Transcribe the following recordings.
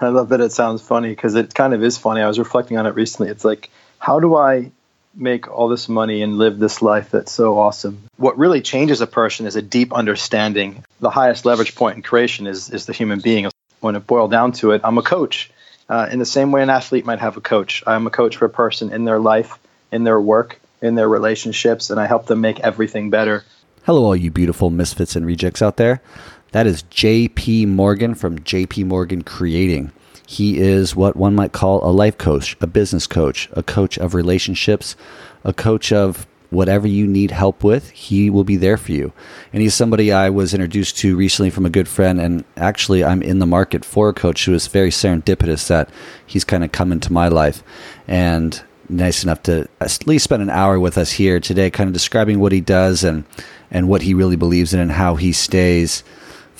I love that it sounds funny because it kind of is funny. I was reflecting on it recently. It's like, how do I make all this money and live this life that's so awesome? What really changes a person is a deep understanding. The highest leverage point in creation is, is the human being. When it boiled down to it, I'm a coach. Uh, in the same way an athlete might have a coach, I'm a coach for a person in their life, in their work, in their relationships, and I help them make everything better. Hello, all you beautiful misfits and rejects out there. That is JP Morgan from JP Morgan Creating. He is what one might call a life coach, a business coach, a coach of relationships, a coach of whatever you need help with, he will be there for you. And he's somebody I was introduced to recently from a good friend. And actually, I'm in the market for a coach who is very serendipitous that he's kind of come into my life. And nice enough to at least spend an hour with us here today, kind of describing what he does and, and what he really believes in and how he stays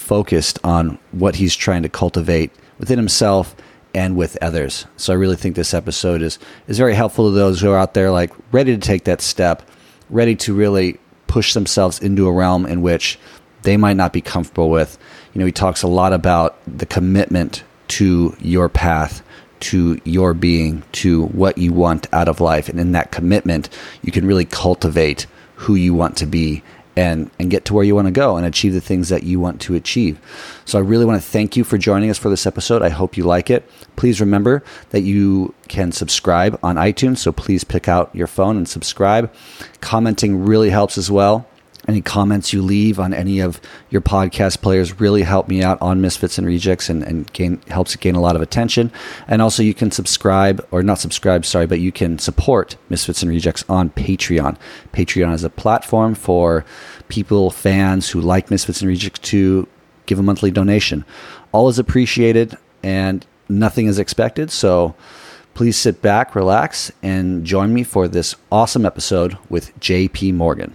focused on what he's trying to cultivate within himself and with others. So I really think this episode is is very helpful to those who are out there like ready to take that step, ready to really push themselves into a realm in which they might not be comfortable with. You know, he talks a lot about the commitment to your path, to your being, to what you want out of life. And in that commitment, you can really cultivate who you want to be and and get to where you want to go and achieve the things that you want to achieve. So I really want to thank you for joining us for this episode. I hope you like it. Please remember that you can subscribe on iTunes, so please pick out your phone and subscribe. Commenting really helps as well any comments you leave on any of your podcast players really help me out on Misfits and Rejects and, and gain helps gain a lot of attention. And also you can subscribe or not subscribe, sorry, but you can support Misfits and Rejects on Patreon. Patreon is a platform for people, fans who like Misfits and Rejects to give a monthly donation. All is appreciated and nothing is expected. So please sit back, relax, and join me for this awesome episode with JP Morgan.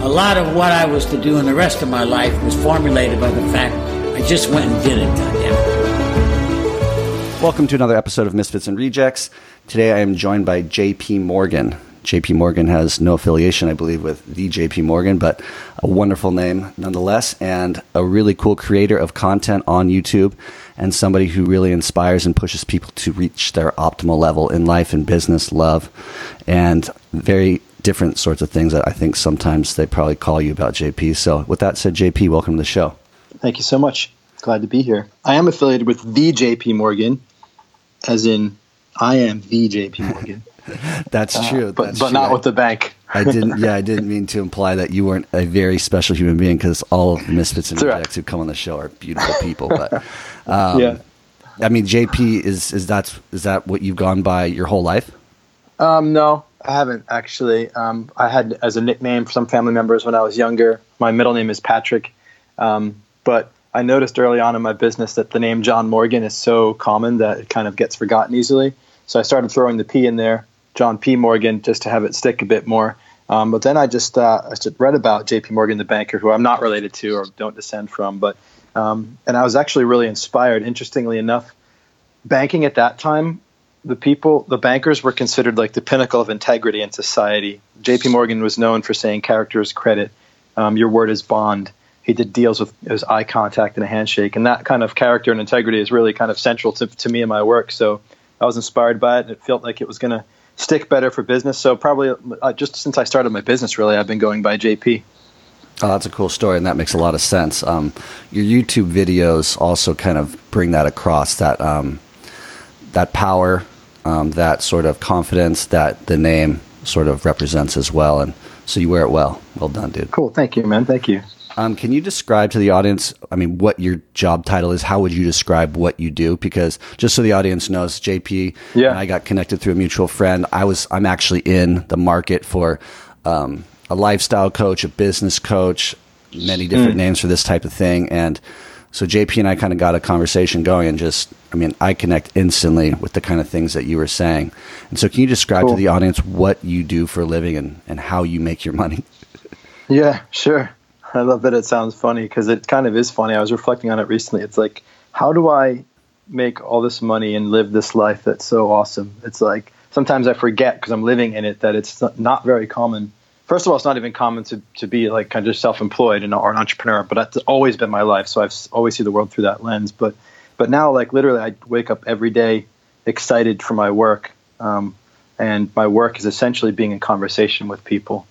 a lot of what I was to do in the rest of my life was formulated by the fact I just went and did it. Welcome to another episode of Misfits and Rejects. Today I am joined by JP Morgan. JP Morgan has no affiliation, I believe, with the JP Morgan, but a wonderful name nonetheless, and a really cool creator of content on YouTube, and somebody who really inspires and pushes people to reach their optimal level in life and business, love, and very different sorts of things that I think sometimes they probably call you about JP. So, with that said, JP, welcome to the show. Thank you so much. Glad to be here. I am affiliated with the JP Morgan, as in I am the JP Morgan. That's uh, true. but That's but true. not I, with the bank. I didn't. Yeah, I didn't mean to imply that you weren't a very special human being because all of the misfits and rejects who come on the show are beautiful people. But um, yeah, I mean, JP is is that is that what you've gone by your whole life? Um, no, I haven't actually. Um, I had as a nickname for some family members when I was younger. My middle name is Patrick, um, but I noticed early on in my business that the name John Morgan is so common that it kind of gets forgotten easily. So I started throwing the P in there, John P. Morgan, just to have it stick a bit more. Um, but then I just uh, I just read about J.P. Morgan, the banker, who I'm not related to or don't descend from, but um, and I was actually really inspired. Interestingly enough, banking at that time the people, the bankers were considered like the pinnacle of integrity in society. J.P. Morgan was known for saying character is credit, um, your word is bond. He did deals with his eye contact and a handshake, and that kind of character and integrity is really kind of central to, to me and my work. So I was inspired by it, and it felt like it was going to stick better for business. So probably uh, just since I started my business, really, I've been going by JP. Oh, that's a cool story, and that makes a lot of sense. Um, your YouTube videos also kind of bring that across that um, that power, um, that sort of confidence that the name sort of represents as well. And so you wear it well. Well done, dude. Cool. Thank you, man. Thank you. Um, can you describe to the audience, I mean, what your job title is? How would you describe what you do? Because just so the audience knows, JP yeah. and I got connected through a mutual friend. I was, I'm actually in the market for um, a lifestyle coach, a business coach, many different mm. names for this type of thing. And So JP and I kind of got a conversation going, and just, I mean, I connect instantly with the kind of things that you were saying. And so, can you describe cool. to the audience what you do for a living and, and how you make your money? Yeah, sure. I love that it sounds funny because it kind of is funny. I was reflecting on it recently. It's like, how do I make all this money and live this life that's so awesome? It's like sometimes I forget because I'm living in it that it's not very common. First of all, it's not even common to, to be like kind of self-employed and or an entrepreneur, but that's always been my life. So I've always see the world through that lens. But but now, like literally, I wake up every day excited for my work, um, and my work is essentially being in conversation with people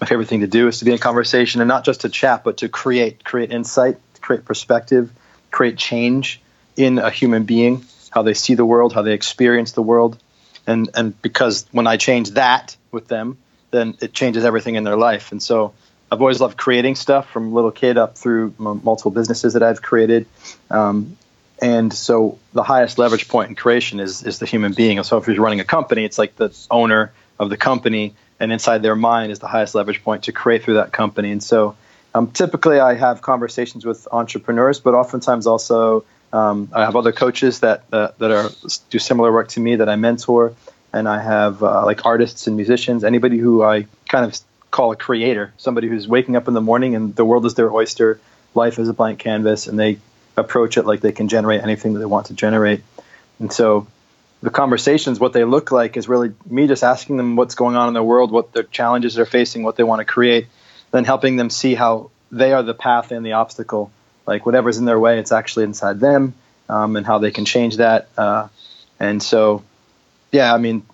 my favorite thing to do is to be in conversation and not just to chat, but to create, create insight, create perspective, create change in a human being, how they see the world, how they experience the world. And, and because when I change that with them, then it changes everything in their life. And so I've always loved creating stuff from little kid up through m- multiple businesses that I've created. Um, and so the highest leverage point in creation is, is the human being. And so if you're running a company, it's like the owner of the company and inside their mind is the highest leverage point to create through that company. And so, um, typically, I have conversations with entrepreneurs, but oftentimes also um, I have other coaches that uh, that are do similar work to me that I mentor, and I have uh, like artists and musicians, anybody who I kind of call a creator, somebody who's waking up in the morning and the world is their oyster, life is a blank canvas, and they approach it like they can generate anything that they want to generate. And so the conversations, what they look like, is really me just asking them what's going on in their world, what their challenges they're facing, what they want to create, then helping them see how they are the path and the obstacle. Like whatever's in their way, it's actually inside them, um, and how they can change that. Uh, and so, yeah, I mean,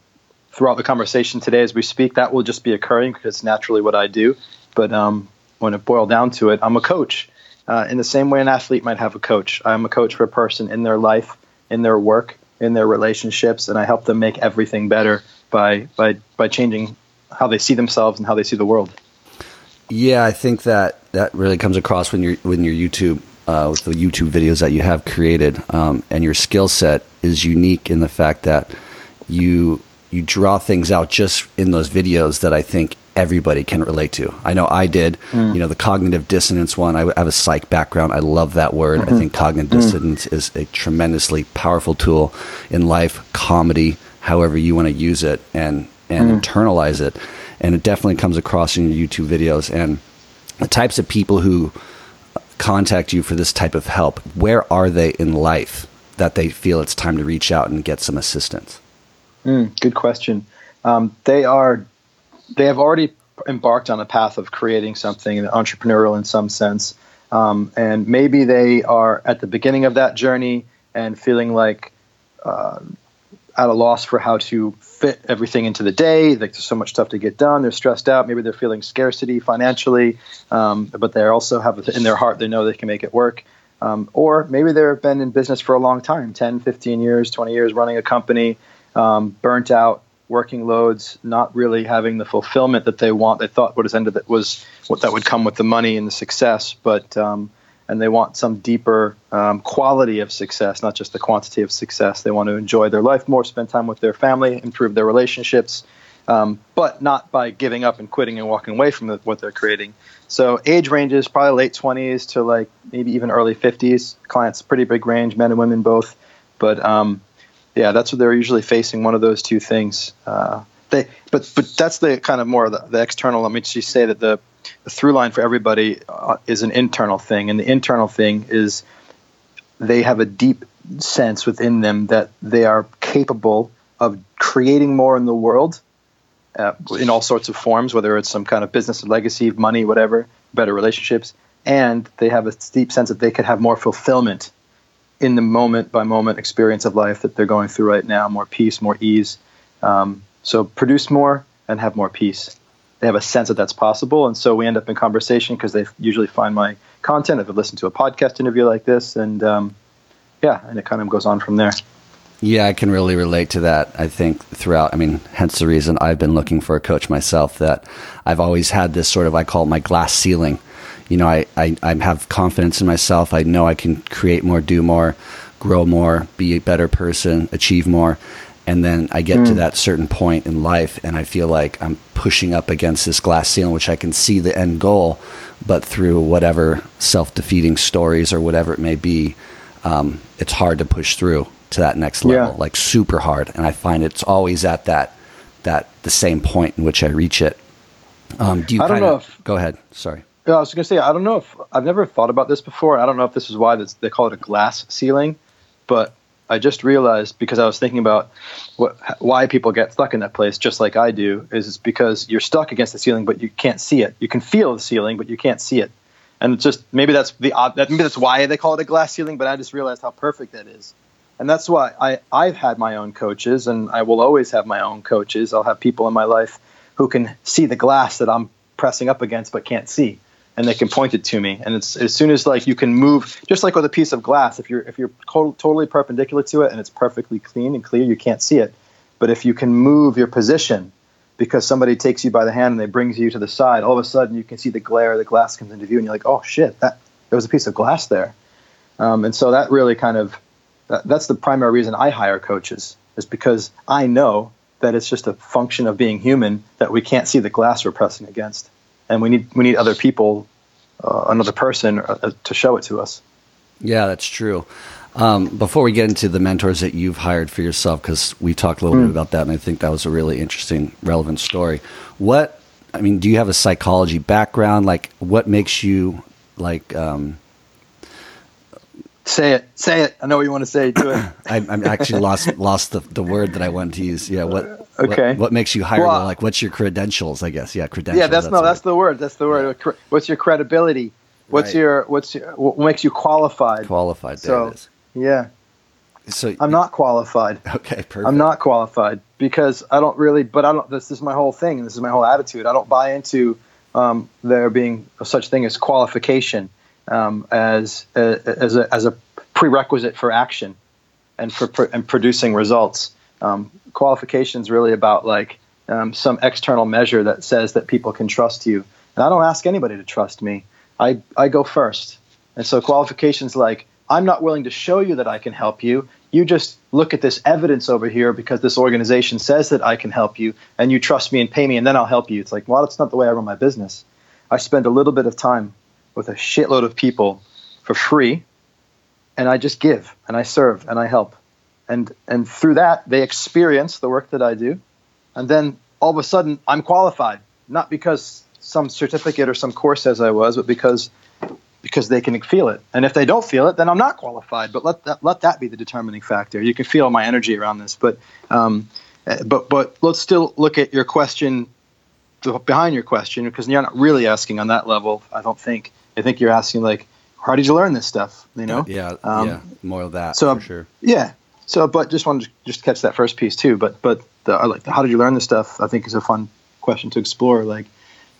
throughout the conversation today as we speak, that will just be occurring because it's naturally what I do. But um, when it boiled down to it, I'm a coach. Uh, in the same way an athlete might have a coach, I'm a coach for a person in their life, in their work, in their relationships, and I help them make everything better by by by changing how they see themselves and how they see the world. Yeah, I think that that really comes across when you're when your YouTube uh, with the YouTube videos that you have created, um, and your skill set is unique in the fact that you you draw things out just in those videos that I think everybody can relate to. I know I did. Mm. You know, the cognitive dissonance one. I have a psych background. I love that word. Mm-hmm. I think cognitive mm. dissonance is a tremendously powerful tool in life, comedy, however you want to use it, and and mm. internalize it. And it definitely comes across in your YouTube videos. And the types of people who contact you for this type of help, where are they in life that they feel it's time to reach out and get some assistance? Mm, good question. Um, they are they have already embarked on a path of creating something entrepreneurial in some sense. Um, and maybe they are at the beginning of that journey and feeling like uh, at a loss for how to fit everything into the day. Like there's so much stuff to get done. They're stressed out. Maybe they're feeling scarcity financially, um, but they also have in their heart they know they can make it work. Um, or maybe they've been in business for a long time 10, 15 years, 20 years running a company, um, burnt out, working loads, not really having the fulfillment that they want. They thought what has ended that was what that would come with the money and the success, but um, and they want some deeper um, quality of success, not just the quantity of success. They want to enjoy their life more, spend time with their family, improve their relationships, um, but not by giving up and quitting and walking away from the, what they're creating. So age ranges probably late 20s to like maybe even early 50s. Clients pretty big range, men and women both, but um, yeah, that's what they're usually facing. One of those two things. Uh, they, but but that's the kind of more the, the external. Let me just say that the, the through line for everybody uh, is an internal thing, and the internal thing is they have a deep sense within them that they are capable of creating more in the world uh, in all sorts of forms, whether it's some kind of business legacy, money, whatever, better relationships, and they have a deep sense that they could have more fulfillment in the moment by moment experience of life that they're going through right now more peace, more ease. Um, so produce more and have more peace. They have a sense that that's possible. And so we end up in conversation because they usually find my content if they listen to a podcast interview like this. And um, yeah, and it kind of goes on from there. Yeah, I can really relate to that. I think throughout, I mean, hence the reason I've been looking for a coach myself, that I've always had this sort of, I call it my glass ceiling you know, I, I, I have confidence in myself. I know I can create more, do more, grow more, be a better person, achieve more. and then I get mm. to that certain point in life, and I feel like I'm pushing up against this glass ceiling, which I can see the end goal, but through whatever self defeating stories or whatever it may be, um, it's hard to push through to that next level, yeah. like super hard. And I find it's always at that that the same point in which I reach it. Um, do you? I don't know. If, go ahead. Sorry. I was going to say I don't know if I've never thought about this before. I don't know if this is why they call it a glass ceiling, but I just realized because I was thinking about what, why people get stuck in that place, just like I do, is it's because you're stuck against the ceiling, but you can't see it. You can feel the ceiling, but you can't see it. And it's just maybe that's the maybe that's why they call it a glass ceiling. But I just realized how perfect that is, and that's why I I've had my own coaches, and I will always have my own coaches. I'll have people in my life who can see the glass that I'm pressing up against but can't see and they can point it to me. And it's as soon as like you can move, just like with a piece of glass, if you're if you're totally perpendicular to it and it's perfectly clean and clear, you can't see it. But if you can move your position because somebody takes you by the hand and they brings you to the side, all of a sudden you can see the glare, the glass comes into view, and you're like, oh shit, that there was a piece of glass there. Um, and so that really kind of that, that's the primary reason I hire coaches is because I know that it's just a function of being human that we can't see the glass we're pressing against and we need we need other people, uh, another person uh, to show it to us. Yeah, that's true. Um, before we get into the mentors that you've hired for yourself, because we talked a little mm. bit about that, and I think that was a really interesting, relevant story. What I mean, do you have a psychology background? Like, what makes you like? Um, Say it. Say it. I know what you want to say. Do it. I, am actually lost lost the, the word that I wanted to use. Yeah. What? Okay. What, what makes you hireable? Well, like, what's your credentials? I guess. Yeah, credentials. Yeah, that's, that's no. That's the word. That's the word. Yeah. What's your credibility? What's right. your what's your, what makes you qualified? Qualified. There so, Yeah. So I'm not qualified. Okay, perfect. I'm not qualified because I don't really. But I don't. This is my whole thing. This is my whole attitude. I don't buy into um, there being such thing as qualification um, as as a, as a prerequisite for action and for and producing results. Um, qualification is really about like um, some external measure that says that people can trust you. And I don't ask anybody to trust me. I, I go first. And so qualifications like I'm not willing to show you that I can help you. You just look at this evidence over here because this organization says that I can help you, and you trust me and pay me, and then I'll help you. It's like, well, that's not the way I run my business. I spend a little bit of time with a shitload of people for free, and I just give and I serve and I help. And, and through that, they experience the work that I do. And then all of a sudden, I'm qualified, not because some certificate or some course says I was, but because because they can feel it. And if they don't feel it, then I'm not qualified. But let that let that be the determining factor. You can feel my energy around this, but um, but but let's still look at your question behind your question because you're not really asking on that level. I don't think. I think you're asking like, how did you learn this stuff? You know? Yeah, um, yeah, more of that. So sure. Yeah. So, but just wanted to just catch that first piece too. But but the, like, how did you learn this stuff? I think is a fun question to explore. Like,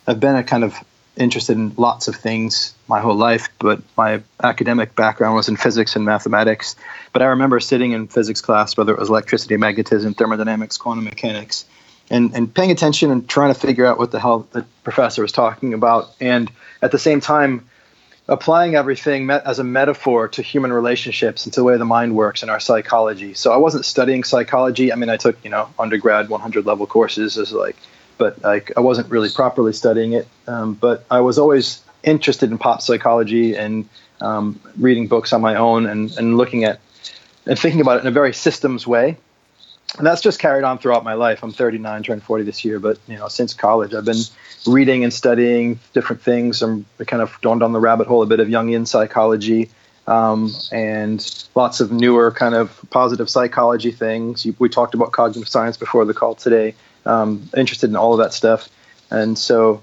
I've been a kind of interested in lots of things my whole life, but my academic background was in physics and mathematics. But I remember sitting in physics class, whether it was electricity, magnetism, thermodynamics, quantum mechanics, and, and paying attention and trying to figure out what the hell the professor was talking about. And at the same time, applying everything as a metaphor to human relationships and to the way the mind works and our psychology. So I wasn't studying psychology. I mean, I took you know undergrad 100 level courses as like, but like I wasn't really properly studying it. Um, but I was always interested in pop psychology and um, reading books on my own and, and looking at and thinking about it in a very systems way and that's just carried on throughout my life. I'm 39, turned 40 this year, but you know, since college, I've been reading and studying different things. I'm kind of dawned on the rabbit hole a bit of Jungian psychology um, and lots of newer kind of positive psychology things. We talked about cognitive science before the call today. Um, interested in all of that stuff, and so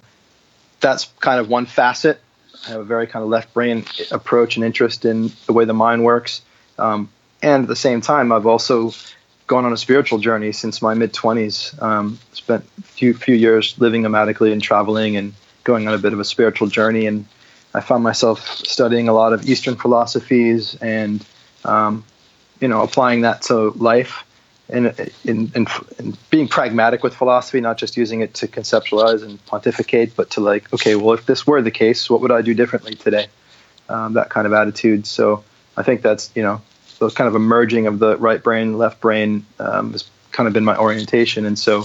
that's kind of one facet. I have a very kind of left brain approach and interest in the way the mind works. Um, and at the same time, I've also gone on a spiritual journey since my mid 20s. Um, spent a few, few years living nomadically and traveling and going on a bit of a spiritual journey. And I found myself studying a lot of Eastern philosophies and, um, you know, applying that to life and, in, in, in, being pragmatic with philosophy, not just using it to conceptualize and pontificate, but to like, okay, well, if this were the case, what would I do differently today? Um, that kind of attitude. So I think that's, you know, the kind of a merging of the right brain, left brain um, is kind of been my orientation. And so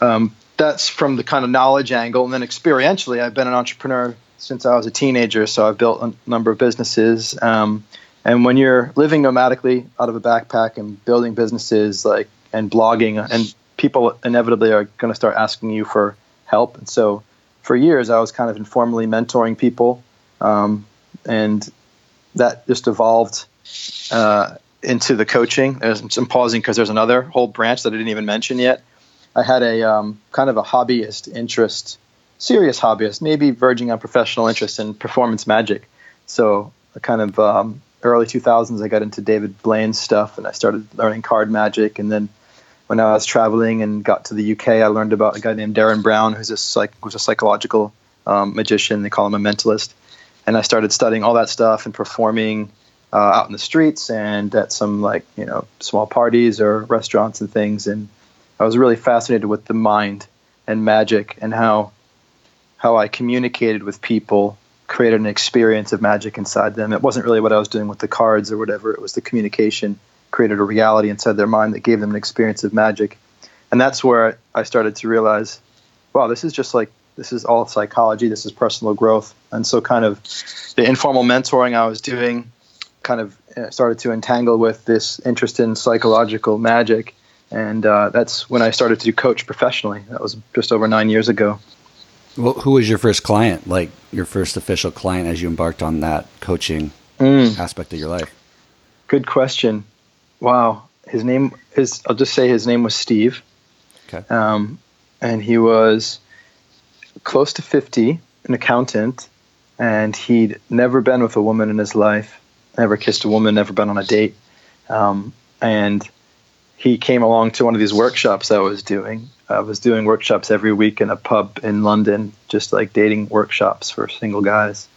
um, that's from the kind of knowledge angle. And then experientially, I've been an entrepreneur since I was a teenager. So I've built a number of businesses. Um, and when you're living nomadically out of a backpack and building businesses like and blogging, and people inevitably are going to start asking you for help. And so for years, I was kind of informally mentoring people. Um, and that just evolved uh, into the coaching. I'm pausing because there's another whole branch that I didn't even mention yet. I had a um, kind of a hobbyist interest, serious hobbyist, maybe verging on professional interest in performance magic. So, kind of um, early 2000s, I got into David Blaine's stuff and I started learning card magic. And then when I was traveling and got to the UK, I learned about a guy named Darren Brown, who's a psych- who's a psychological um, magician. They call him a mentalist. And I started studying all that stuff and performing uh, out in the streets and at some like you know small parties or restaurants and things. And I was really fascinated with the mind and magic and how how I communicated with people created an experience of magic inside them. It wasn't really what I was doing with the cards or whatever. It was the communication created a reality inside their mind that gave them an experience of magic. And that's where I started to realize, wow, this is just like this is all psychology. This is personal growth. And so, kind of, the informal mentoring I was doing, kind of uh, started to entangle with this interest in psychological magic and uh, that's when I started to coach professionally. That was just over nine years ago. Well, who was your first client? Like your first official client as you embarked on that coaching mm. aspect of your life? Good question. Wow, his name is. I'll just say his name was Steve. Okay. Um, and he was close to fifty, an accountant, and he'd never been with a woman in his life, never kissed a woman, never been on a date, um, and he came along to one of these workshops I was doing. I was doing workshops every week in a pub in London, just like dating workshops for single guys.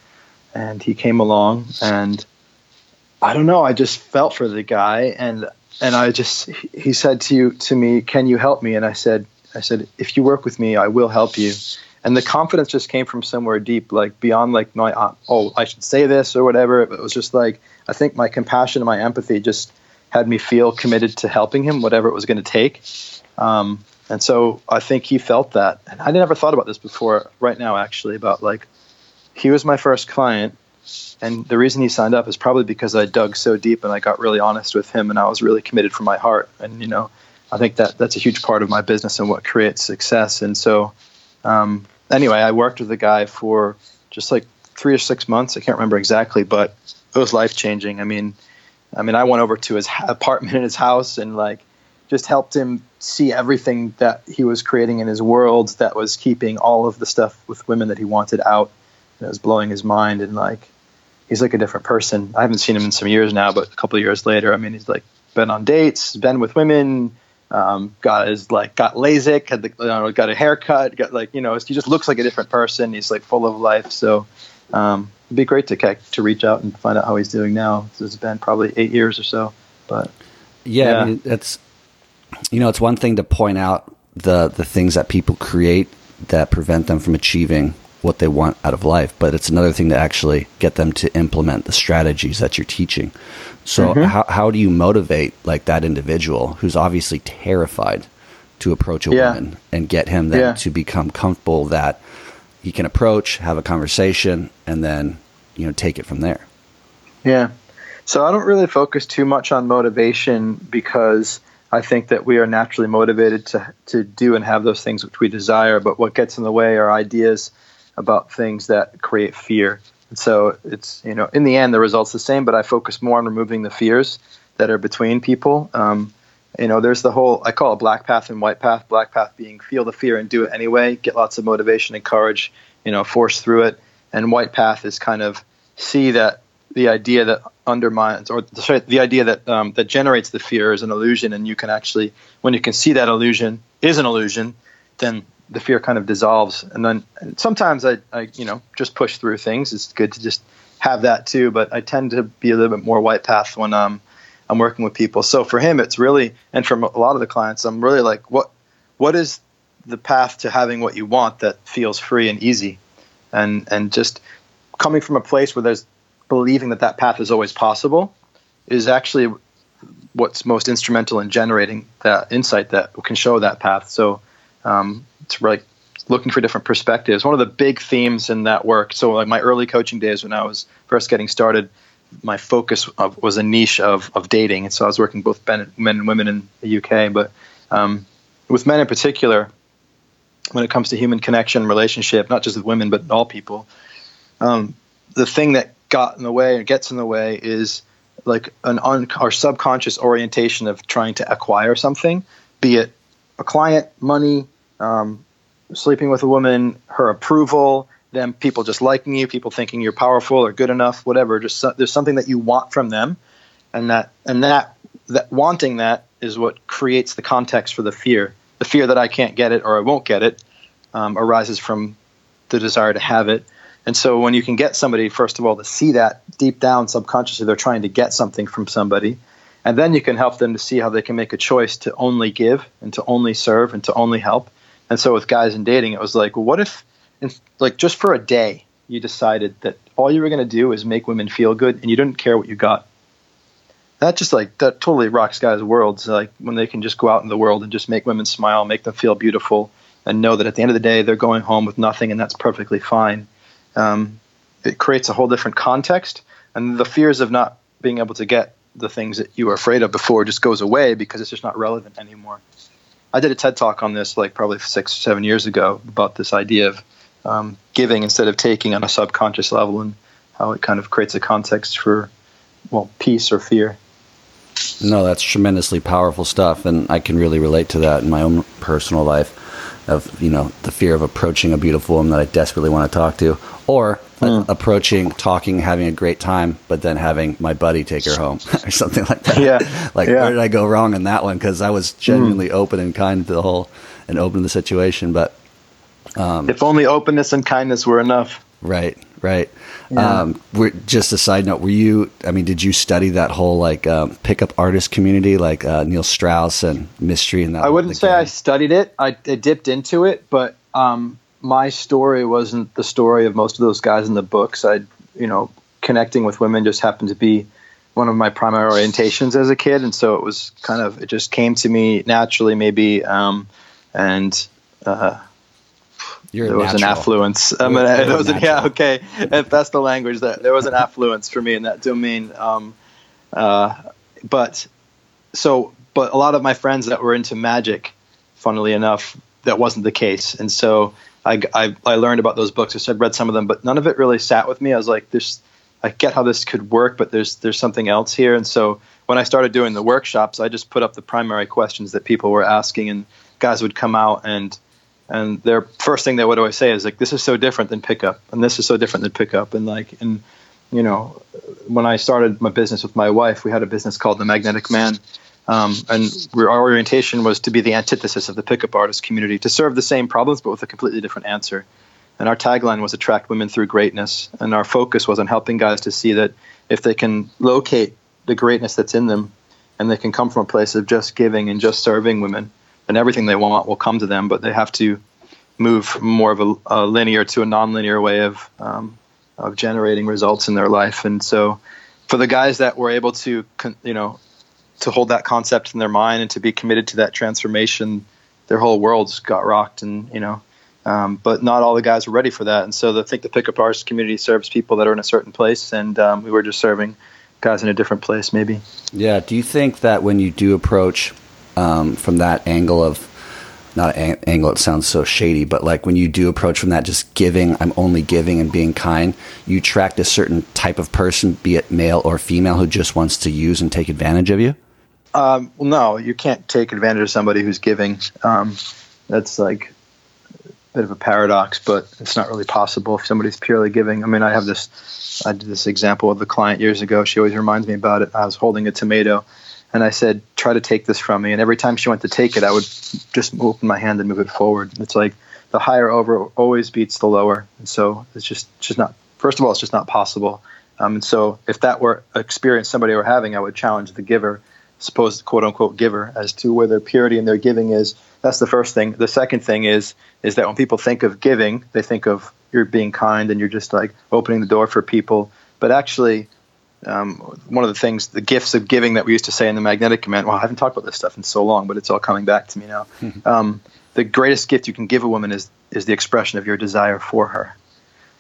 And he came along, and I don't know. I just felt for the guy, and and I just he said to you to me, "Can you help me?" And I said, I said, "If you work with me, I will help you." And the confidence just came from somewhere deep, like beyond like my oh I should say this or whatever. It was just like I think my compassion and my empathy just had me feel committed to helping him, whatever it was going to take. Um, and so I think he felt that. And I never thought about this before, right now, actually, about like, he was my first client. And the reason he signed up is probably because I dug so deep and I got really honest with him and I was really committed from my heart. And, you know, I think that that's a huge part of my business and what creates success. And so, um, anyway, I worked with the guy for just like three or six months. I can't remember exactly, but it was life changing. I mean, I mean, I went over to his apartment in his house and like just helped him see everything that he was creating in his world that was keeping all of the stuff with women that he wanted out. And it was blowing his mind and like he's like a different person. I haven't seen him in some years now, but a couple of years later, I mean, he's like been on dates, been with women, um, got his like got LASIK, had the, you know, got a haircut, got like you know, he just looks like a different person. He's like full of life. So um, it'd be great to to reach out and find out how he's doing now. It's been probably eight years or so, but yeah, yeah. I mean, it's you know it's one thing to point out the the things that people create that prevent them from achieving what they want out of life, but it's another thing to actually get them to implement the strategies that you're teaching. So mm-hmm. how how do you motivate like that individual who's obviously terrified to approach a yeah. woman and get him then yeah. to become comfortable that he can approach, have a conversation, and then you know take it from there. Yeah. So I don't really focus too much on motivation because I think that we are naturally motivated to to do and have those things which we desire. But what gets in the way are ideas about things that create fear. And so it's you know in the end the result's the same, but I focus more on removing the fears that are between people. Um, you know, there's the whole I call it black path and white path. Black path being feel the fear and do it anyway, get lots of motivation and courage, you know, force through it. And white path is kind of see that the idea that undermines or sorry, the idea that um, that generates the fear is an illusion, and you can actually when you can see that illusion is an illusion, then the fear kind of dissolves. And then and sometimes I, I you know just push through things. It's good to just have that too, but I tend to be a little bit more white path when um I'm working with people. So for him, it's really, and from a lot of the clients, I'm really like, what, what is the path to having what you want that feels free and easy, and and just coming from a place where there's believing that that path is always possible is actually what's most instrumental in generating that insight that can show that path. So um, it's like looking for different perspectives. One of the big themes in that work. So like my early coaching days when I was first getting started, my focus of, was a niche of, of dating, and so I was working both men, men and women in the UK. But um, with men in particular, when it comes to human connection, relationship, not just with women but all people, um, the thing that got in the way or gets in the way is like an un- our subconscious orientation of trying to acquire something, be it a client, money, um, sleeping with a woman, her approval, them people just liking you, people thinking you're powerful or good enough, whatever. Just so, there's something that you want from them, and that and that that wanting that is what creates the context for the fear. The fear that I can't get it or I won't get it um, arises from the desire to have it. And so when you can get somebody, first of all, to see that deep down subconsciously, they're trying to get something from somebody. And then you can help them to see how they can make a choice to only give and to only serve and to only help. And so with guys in dating, it was like, well, what if, like, just for a day, you decided that all you were going to do is make women feel good and you didn't care what you got? That just like, that totally rocks guys' worlds. Like, when they can just go out in the world and just make women smile, make them feel beautiful, and know that at the end of the day, they're going home with nothing and that's perfectly fine. Um, it creates a whole different context. And the fears of not being able to get the things that you were afraid of before just goes away because it's just not relevant anymore. I did a TED talk on this like probably six or seven years ago about this idea of um, giving instead of taking on a subconscious level and how it kind of creates a context for well peace or fear. No, that's tremendously powerful stuff, and I can really relate to that in my own personal life of you know the fear of approaching a beautiful woman that I desperately want to talk to, or mm. approaching, talking, having a great time, but then having my buddy take her home or something like that. Yeah, like yeah. where did I go wrong in that one? Because I was genuinely mm. open and kind to the whole and open to the situation, but um, if only openness and kindness were enough. Right, right. Yeah. Um, just a side note, were you? I mean, did you study that whole like um, pickup artist community, like uh, Neil Strauss and Mystery and that? I wouldn't say game? I studied it. I, I, dipped into it, but um, my story wasn't the story of most of those guys in the books. I, you know, connecting with women just happened to be one of my primary orientations as a kid, and so it was kind of it just came to me naturally, maybe, um, and. Uh, you're there was natural. an affluence. I mean, there was an, yeah, okay. If that's the language, that there was an affluence for me in that domain. Um, uh, but so, but a lot of my friends that were into magic, funnily enough, that wasn't the case. And so I, I, I learned about those books. I said read some of them, but none of it really sat with me. I was like, there's, I get how this could work, but there's, there's something else here. And so when I started doing the workshops, I just put up the primary questions that people were asking, and guys would come out and and their first thing they would always say is like this is so different than pickup and this is so different than pickup and like and you know when i started my business with my wife we had a business called the magnetic man um, and our orientation was to be the antithesis of the pickup artist community to serve the same problems but with a completely different answer and our tagline was attract women through greatness and our focus was on helping guys to see that if they can locate the greatness that's in them and they can come from a place of just giving and just serving women and everything they want will come to them, but they have to move from more of a, a linear to a nonlinear way of um, of generating results in their life. And so, for the guys that were able to, you know, to hold that concept in their mind and to be committed to that transformation, their whole worlds got rocked. And you know, um, but not all the guys were ready for that. And so, I think the pickup artist community serves people that are in a certain place, and um, we were just serving guys in a different place, maybe. Yeah. Do you think that when you do approach um, from that angle of not an angle it sounds so shady but like when you do approach from that just giving i'm only giving and being kind you attract a certain type of person be it male or female who just wants to use and take advantage of you um, well no you can't take advantage of somebody who's giving um, that's like a bit of a paradox but it's not really possible if somebody's purely giving i mean i have this i did this example with a client years ago she always reminds me about it i was holding a tomato and I said, "Try to take this from me." And every time she went to take it, I would just open my hand and move it forward. It's like the higher over always beats the lower, and so it's just just not. First of all, it's just not possible. Um, and so, if that were experience somebody were having, I would challenge the giver, suppose quote unquote giver, as to where their purity in their giving is. That's the first thing. The second thing is is that when people think of giving, they think of you're being kind and you're just like opening the door for people. But actually, um, one of the things, the gifts of giving that we used to say in the magnetic command. Well, I haven't talked about this stuff in so long, but it's all coming back to me now. um, the greatest gift you can give a woman is is the expression of your desire for her.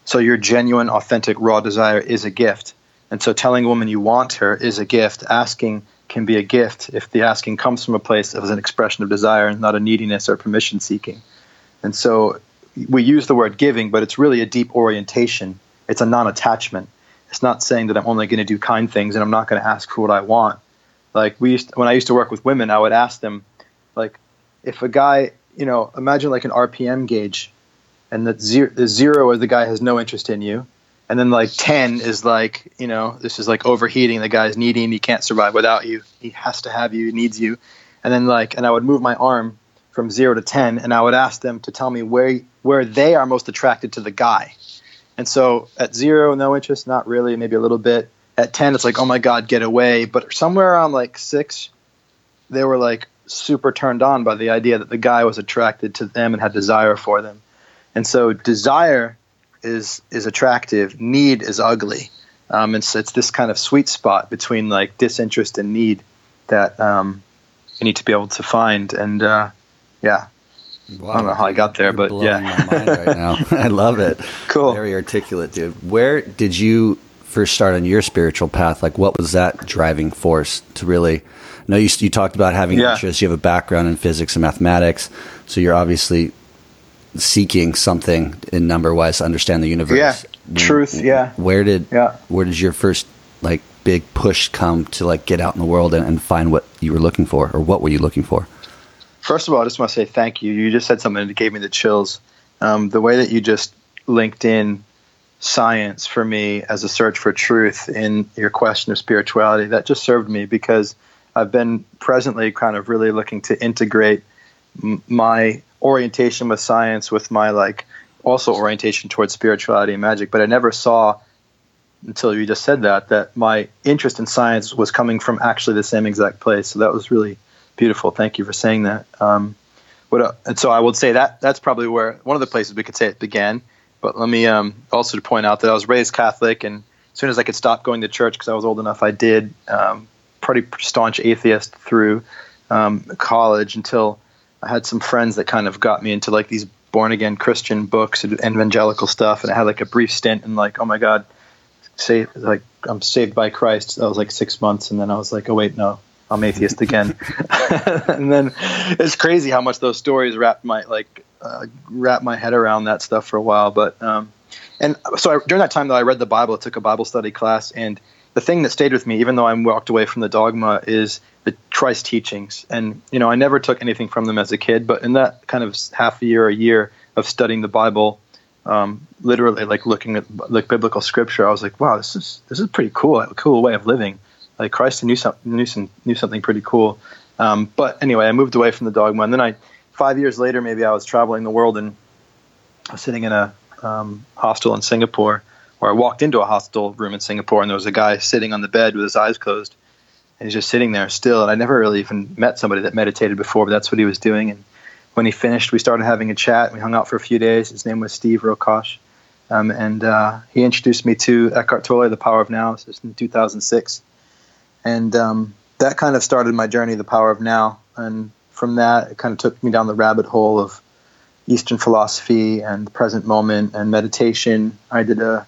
So your genuine, authentic, raw desire is a gift. And so telling a woman you want her is a gift. Asking can be a gift if the asking comes from a place of an expression of desire and not a neediness or permission seeking. And so we use the word giving, but it's really a deep orientation. It's a non attachment. It's not saying that I'm only going to do kind things and I'm not going to ask for what I want. Like we used when I used to work with women, I would ask them, like, if a guy, you know, imagine like an RPM gauge, and the zero, the zero is the guy has no interest in you, and then like 10 is like you know this is like overheating. The guy's needing he can't survive without you. He has to have you. He needs you. And then like and i would move my arm from 0 to 10 and i would ask them to tell me where where they are most attracted to the guy. And so at 0 no interest not really maybe a little bit. At 10 it's like oh my god get away. But somewhere around like 6 they were like super turned on by the idea that the guy was attracted to them and had desire for them. And so desire is is attractive, need is ugly. Um, and so it's this kind of sweet spot between like disinterest and need that um, you need to be able to find. And uh, yeah, wow, I don't know how I got there, but yeah, right now. I love it. Cool, very articulate, dude. Where did you first start on your spiritual path? Like, what was that driving force to really? No, you, you talked about having yeah. interests. You have a background in physics and mathematics, so you're obviously seeking something in number wise to understand the universe. Yeah, truth. Yeah. Where did yeah. where did your first like big push come to like get out in the world and, and find what you were looking for, or what were you looking for? First of all, I just want to say thank you. You just said something that gave me the chills. Um, the way that you just linked in science for me as a search for truth in your question of spirituality that just served me because I've been presently kind of really looking to integrate m- my orientation with science with my like also orientation towards spirituality and magic but i never saw until you just said that that my interest in science was coming from actually the same exact place. So that was really beautiful. Thank you for saying that. Um, what, and so i would say that that's probably where one of the places we could say it began but let me um, also point out that i was raised catholic and as soon as i could stop going to church because i was old enough i did um, pretty staunch atheist through um, college until I had some friends that kind of got me into like these born again Christian books and evangelical stuff, and I had like a brief stint in like, oh my god, say like I'm saved by Christ. That was like six months, and then I was like, oh wait, no, I'm atheist again. and then it's crazy how much those stories wrapped my like uh, wrap my head around that stuff for a while. But um, and so I, during that time though, I read the Bible, I took a Bible study class, and the thing that stayed with me, even though I walked away from the dogma, is the Christ teachings. And you know, I never took anything from them as a kid, but in that kind of half a year, a year of studying the Bible, um, literally like looking at like biblical scripture, I was like, wow, this is this is pretty cool, a cool way of living. Like Christ knew something, knew, some, knew something pretty cool. Um, but anyway, I moved away from the dogma, and then I, five years later, maybe I was traveling the world and I was sitting in a um, hostel in Singapore, where I walked into a hostel room in Singapore, and there was a guy sitting on the bed with his eyes closed, and he's just sitting there still. And I never really even met somebody that meditated before, but that's what he was doing. And when he finished, we started having a chat. We hung out for a few days. His name was Steve Rokosh. Um, and uh, he introduced me to Eckhart Tolle, The Power of Now. This was in 2006. And um, that kind of started my journey, The Power of Now. And from that, it kind of took me down the rabbit hole of Eastern philosophy and the present moment and meditation. I did a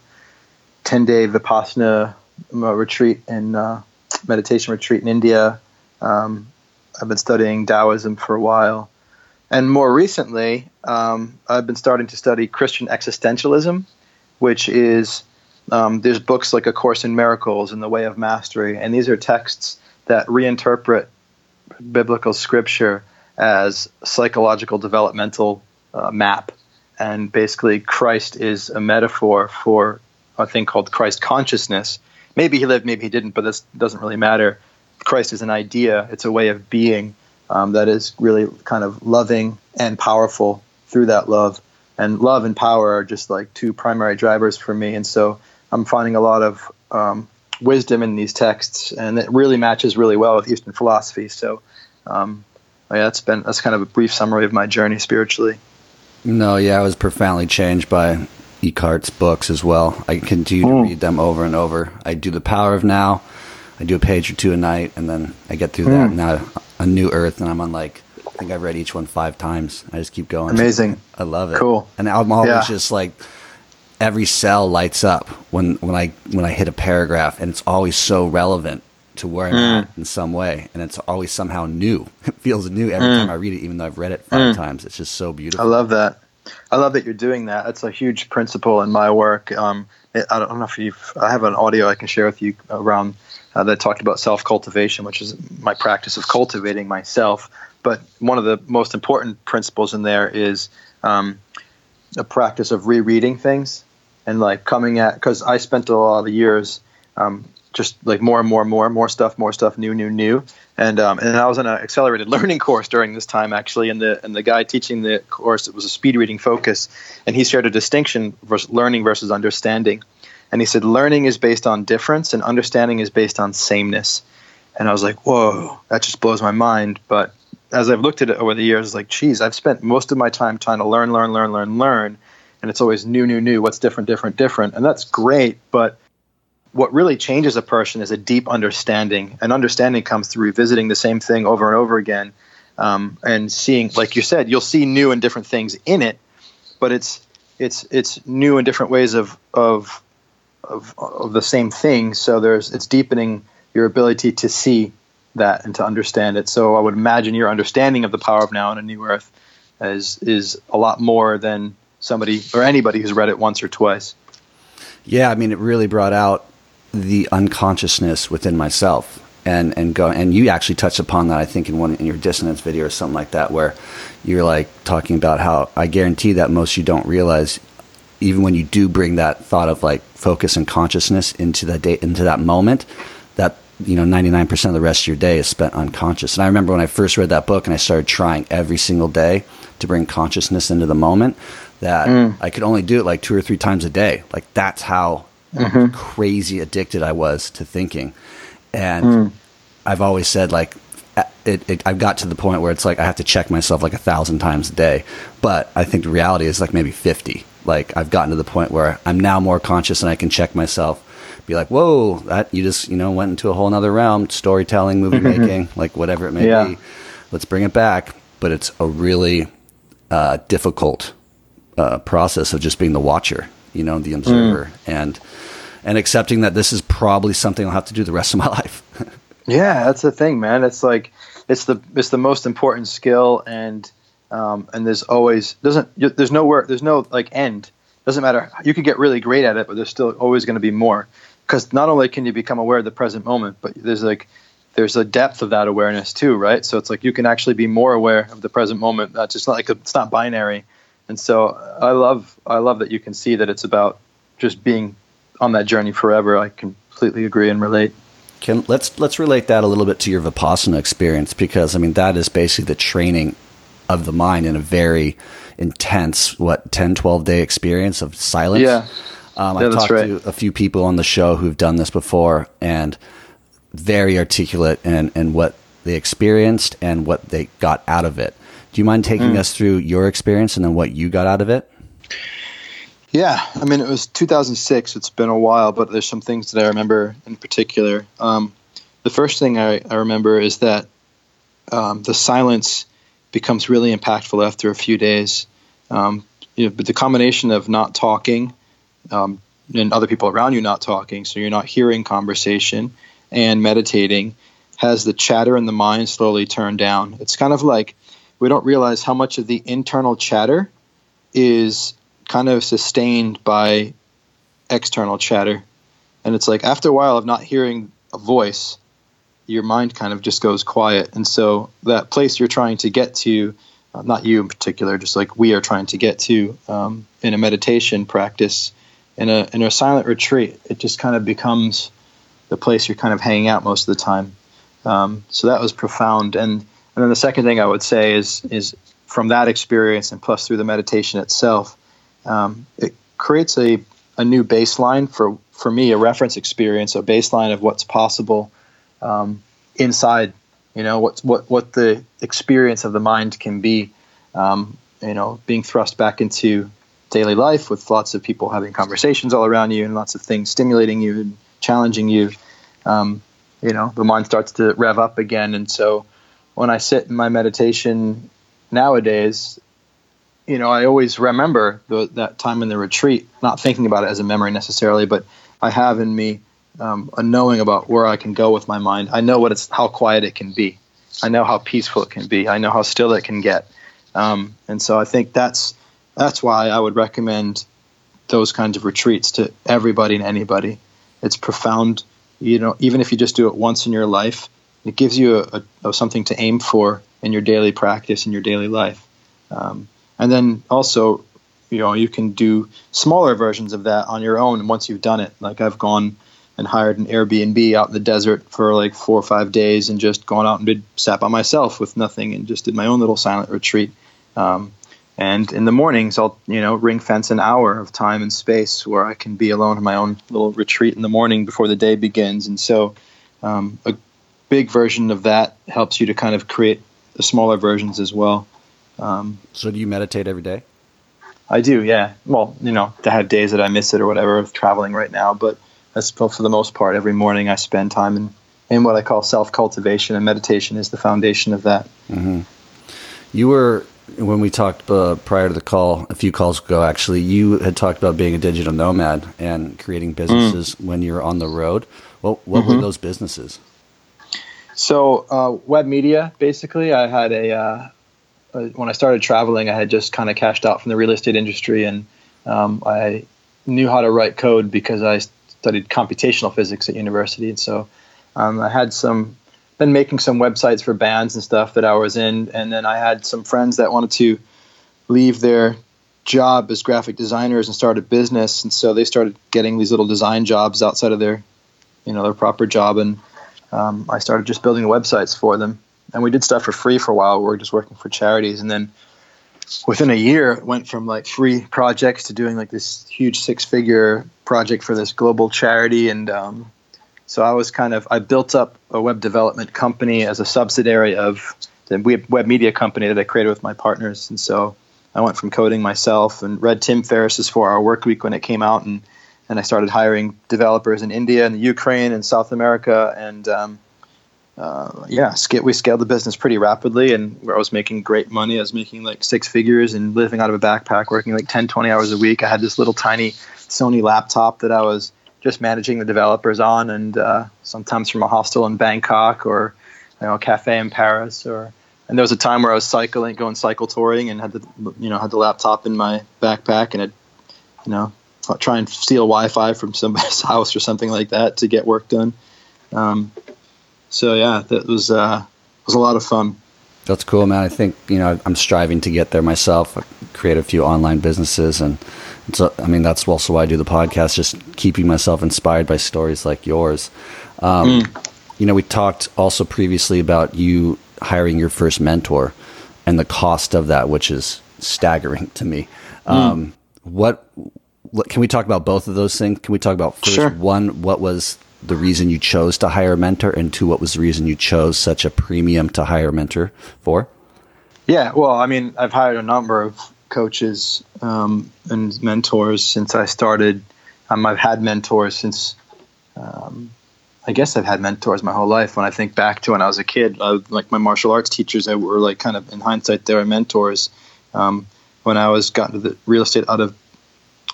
10 day Vipassana uh, retreat in uh, meditation retreat in India. Um, I've been studying Taoism for a while. And more recently, um, I've been starting to study Christian existentialism, which is um, there's books like A Course in Miracles and The Way of Mastery, and these are texts that reinterpret biblical scripture as psychological developmental uh, map. And basically, Christ is a metaphor for a thing called Christ consciousness, maybe he lived, maybe he didn't, but this doesn't really matter. Christ is an idea, it's a way of being um, that is really kind of loving and powerful through that love. And love and power are just like two primary drivers for me. And so I'm finding a lot of um, wisdom in these texts, and it really matches really well with Eastern philosophy. So, um, yeah, that's been that's kind of a brief summary of my journey spiritually. No, yeah, I was profoundly changed by Eckhart's books as well. I continue to read them over and over. I do the Power of Now. I do a page or two a night, and then I get through that. Now a new Earth, and I'm on like I think I've read each one five times. I just keep going. Amazing. I love it. Cool. And I'm always Yeah. just like every cell lights up when when I when I hit a paragraph, and it's always so relevant to where I'm Mm. at in some way, and it's always somehow new. It feels new every Mm. time I read it, even though I've read it five times. It's just so beautiful. I love that. I love that you're doing that. That's a huge principle in my work. Um, I don't know if you've. I have an audio I can share with you around uh, that talked about self cultivation, which is my practice of cultivating myself. But one of the most important principles in there is um, a practice of rereading things and like coming at because I spent a lot of years um, just like more and more and more and more stuff, more stuff, new, new, new, and um, and I was in an accelerated learning course during this time actually, and the and the guy teaching the course it was a speed reading focus, and he shared a distinction versus learning versus understanding, and he said learning is based on difference and understanding is based on sameness, and I was like, whoa, that just blows my mind, but as I've looked at it over the years, like, geez, I've spent most of my time trying to learn, learn, learn, learn, learn, and it's always new, new, new. What's different, different, different, and that's great. But what really changes a person is a deep understanding, and understanding comes through revisiting the same thing over and over again, um, and seeing, like you said, you'll see new and different things in it, but it's it's it's new and different ways of of of, of the same thing. So there's it's deepening your ability to see that and to understand it. So I would imagine your understanding of the power of now and a new earth is is a lot more than somebody or anybody who's read it once or twice. Yeah, I mean, it really brought out the unconsciousness within myself, and and go and you actually touched upon that. I think in one in your dissonance video or something like that, where you're like talking about how I guarantee that most you don't realize, even when you do bring that thought of like focus and consciousness into that day into that moment, that you know 99% of the rest of your day is spent unconscious. And I remember when I first read that book and I started trying every single day to bring consciousness into the moment that mm. I could only do it like two or three times a day. Like that's how crazy addicted I was to thinking. And I've always said like it, it, I've got to the point where it's like I have to check myself like a thousand times a day. But I think the reality is like maybe 50. Like I've gotten to the point where I'm now more conscious and I can check myself, be like, whoa, that you just, you know, went into a whole nother realm, storytelling, movie making, like whatever it may Yeah. be. Let's bring it back. But it's a really uh, difficult uh, process of just being the watcher, you know, the observer, and and accepting that this is probably something I'll have to do the rest of my life. Yeah, that's the thing, man. It's like it's the it's the most important skill, and um, and there's always doesn't there's no work there's no like end. Doesn't matter. You could get really great at it, but there's still always going to be more. Because not only can you become aware of the present moment, but there's like there's a depth of that awareness too, right? So it's like you can actually be more aware of the present moment. That's just not like a, it's not binary. And so I love I love that you can see that it's about just being on that journey forever. I completely agree and relate. Can let's let's relate that a little bit to your vipassana experience because I mean that is basically the training of the mind in a very intense what 10 12 day experience of silence. Yeah. Um, Yeah, I've talked right. to a few people on the show who've done this before and very articulate and and what they experienced and what they got out of it. Do you mind taking Mm. us through your experience and then what you got out of it? Yeah, I mean, it was 2006. It's been a while, but there's some things that I remember in particular. Um, the first thing I, I remember is that um, the silence becomes really impactful after a few days. Um, you know, but the combination of not talking um, and other people around you not talking, so you're not hearing conversation and meditating, has the chatter in the mind slowly turn down. It's kind of like we don't realize how much of the internal chatter is kind of sustained by external chatter. And it's like after a while of not hearing a voice, your mind kind of just goes quiet. And so that place you're trying to get to, uh, not you in particular, just like we are trying to get to um, in a meditation practice, in a in a silent retreat, it just kind of becomes the place you're kind of hanging out most of the time. Um, so that was profound. And and then the second thing I would say is is from that experience and plus through the meditation itself, um, it creates a, a new baseline for, for me, a reference experience, a baseline of what's possible um, inside, you know, what, what, what the experience of the mind can be, um, you know, being thrust back into daily life with lots of people having conversations all around you and lots of things stimulating you and challenging you, um, you know, the mind starts to rev up again. And so when I sit in my meditation nowadays, you know, I always remember the, that time in the retreat, not thinking about it as a memory necessarily, but I have in me um, a knowing about where I can go with my mind. I know what it's, how quiet it can be. I know how peaceful it can be. I know how still it can get. Um, and so I think that's that's why I would recommend those kinds of retreats to everybody and anybody. It's profound. You know, even if you just do it once in your life, it gives you a, a something to aim for in your daily practice in your daily life. Um, and then also, you know, you can do smaller versions of that on your own once you've done it. Like I've gone and hired an Airbnb out in the desert for like four or five days and just gone out and did, sat by myself with nothing and just did my own little silent retreat. Um, and in the mornings, I'll you know ring fence an hour of time and space where I can be alone in my own little retreat in the morning before the day begins. And so, um, a big version of that helps you to kind of create the smaller versions as well. Um, so, do you meditate every day? I do, yeah. Well, you know, to have days that I miss it or whatever of traveling right now, but that's for the most part every morning I spend time in in what I call self cultivation, and meditation is the foundation of that. Mm-hmm. You were when we talked uh, prior to the call, a few calls ago, actually, you had talked about being a digital nomad and creating businesses mm. when you're on the road. Well, what mm-hmm. were those businesses? So, uh, web media, basically. I had a, uh, when I started traveling, I had just kind of cashed out from the real estate industry and um, I knew how to write code because I studied computational physics at university. And so um, I had some been making some websites for bands and stuff that I was in, and then I had some friends that wanted to leave their job as graphic designers and start a business, and so they started getting these little design jobs outside of their, you know, their proper job, and um, I started just building websites for them, and we did stuff for free for a while. We were just working for charities, and then within a year, it went from like free projects to doing like this huge six-figure project for this global charity, and um, so I was kind of I built up a web development company as a subsidiary of the web media company that I created with my partners, and so I went from coding myself and read Tim Ferriss's Four Hour Work Week when it came out, and and I started hiring developers in India and the Ukraine and South America, and um, uh, yeah, we scaled the business pretty rapidly, and I was making great money. I was making like six figures and living out of a backpack, working like 10, 20 hours a week. I had this little tiny Sony laptop that I was just managing the developers on, and uh, sometimes from a hostel in Bangkok or you know a cafe in Paris. Or and there was a time where I was cycling, going cycle touring, and had the you know had the laptop in my backpack, and it you know try and steal Wi-Fi from somebody's house or something like that to get work done. Um, so yeah, that was uh, was a lot of fun. That's cool, man. I think you know I'm striving to get there myself. create a few online businesses and so, I mean, that's also why I do the podcast, just keeping myself inspired by stories like yours. Um, mm. You know, we talked also previously about you hiring your first mentor and the cost of that, which is staggering to me. Mm. Um, what can we talk about both of those things? Can we talk about first sure. one, what was the reason you chose to hire a mentor, and two, what was the reason you chose such a premium to hire a mentor for? Yeah, well, I mean, I've hired a number of coaches um, and mentors since I started. Um, I've had mentors since. Um, I guess I've had mentors my whole life. When I think back to when I was a kid, I, like my martial arts teachers, I were like kind of in hindsight, they were mentors. Um, when I was got into the real estate out of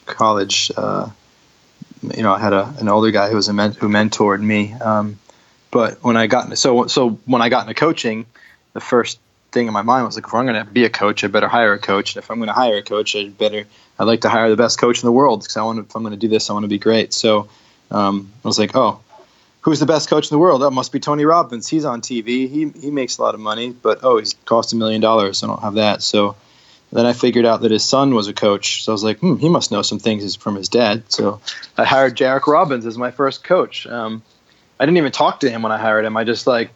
college, uh, you know, I had a, an older guy who was a men- who mentored me. Um, but when I got into, so so when I got into coaching, the first thing in my mind was like, if I'm going to be a coach, I better hire a coach. And if I'm going to hire a coach, I better I'd like to hire the best coach in the world because I want if I'm going to do this, I want to be great. So um, I was like, oh, who's the best coach in the world? That must be Tony Robbins. He's on TV. He he makes a lot of money, but oh, he's cost a million dollars. I don't have that. So then I figured out that his son was a coach. So I was like, hmm, he must know some things from his dad. So I hired Jairek Robbins as my first coach. Um, I didn't even talk to him when I hired him. I just like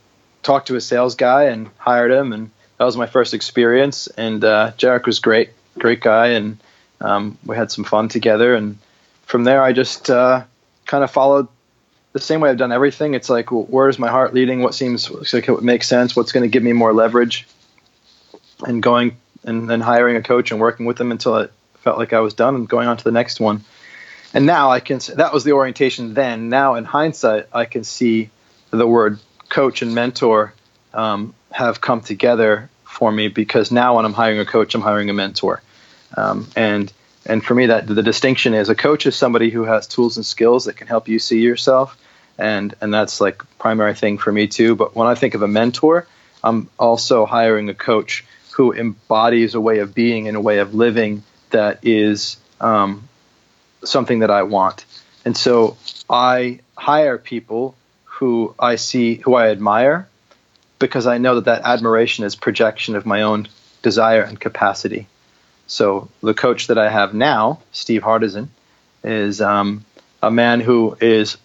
talked to a sales guy and hired him and that was my first experience. And uh, Jairek was great, great guy, and um, we had some fun together. And from there, I just uh, kind of followed the same way I've done everything. It's like, well, where's my heart leading? What seems like it would make sense? What's going to give me more leverage? And going and then hiring a coach and working with them until it felt like I was done and going on to the next one. And now I can that was the orientation then. Now in hindsight, I can see the word coach and mentor um, have come together for me because now when I'm hiring a coach, I'm hiring a mentor. Um, and and for me, that the distinction is a coach is somebody who has tools and skills that can help you see yourself, and and that's like primary thing for me too. But when I think of a mentor, I'm also hiring a coach who embodies a way of being and a way of living that is um, something that I want. And so I hire people who I see, who I admire, because I know that that admiration is projection of my own desire and capacity. So the coach that I have now, Steve Hardison, is um, a man who is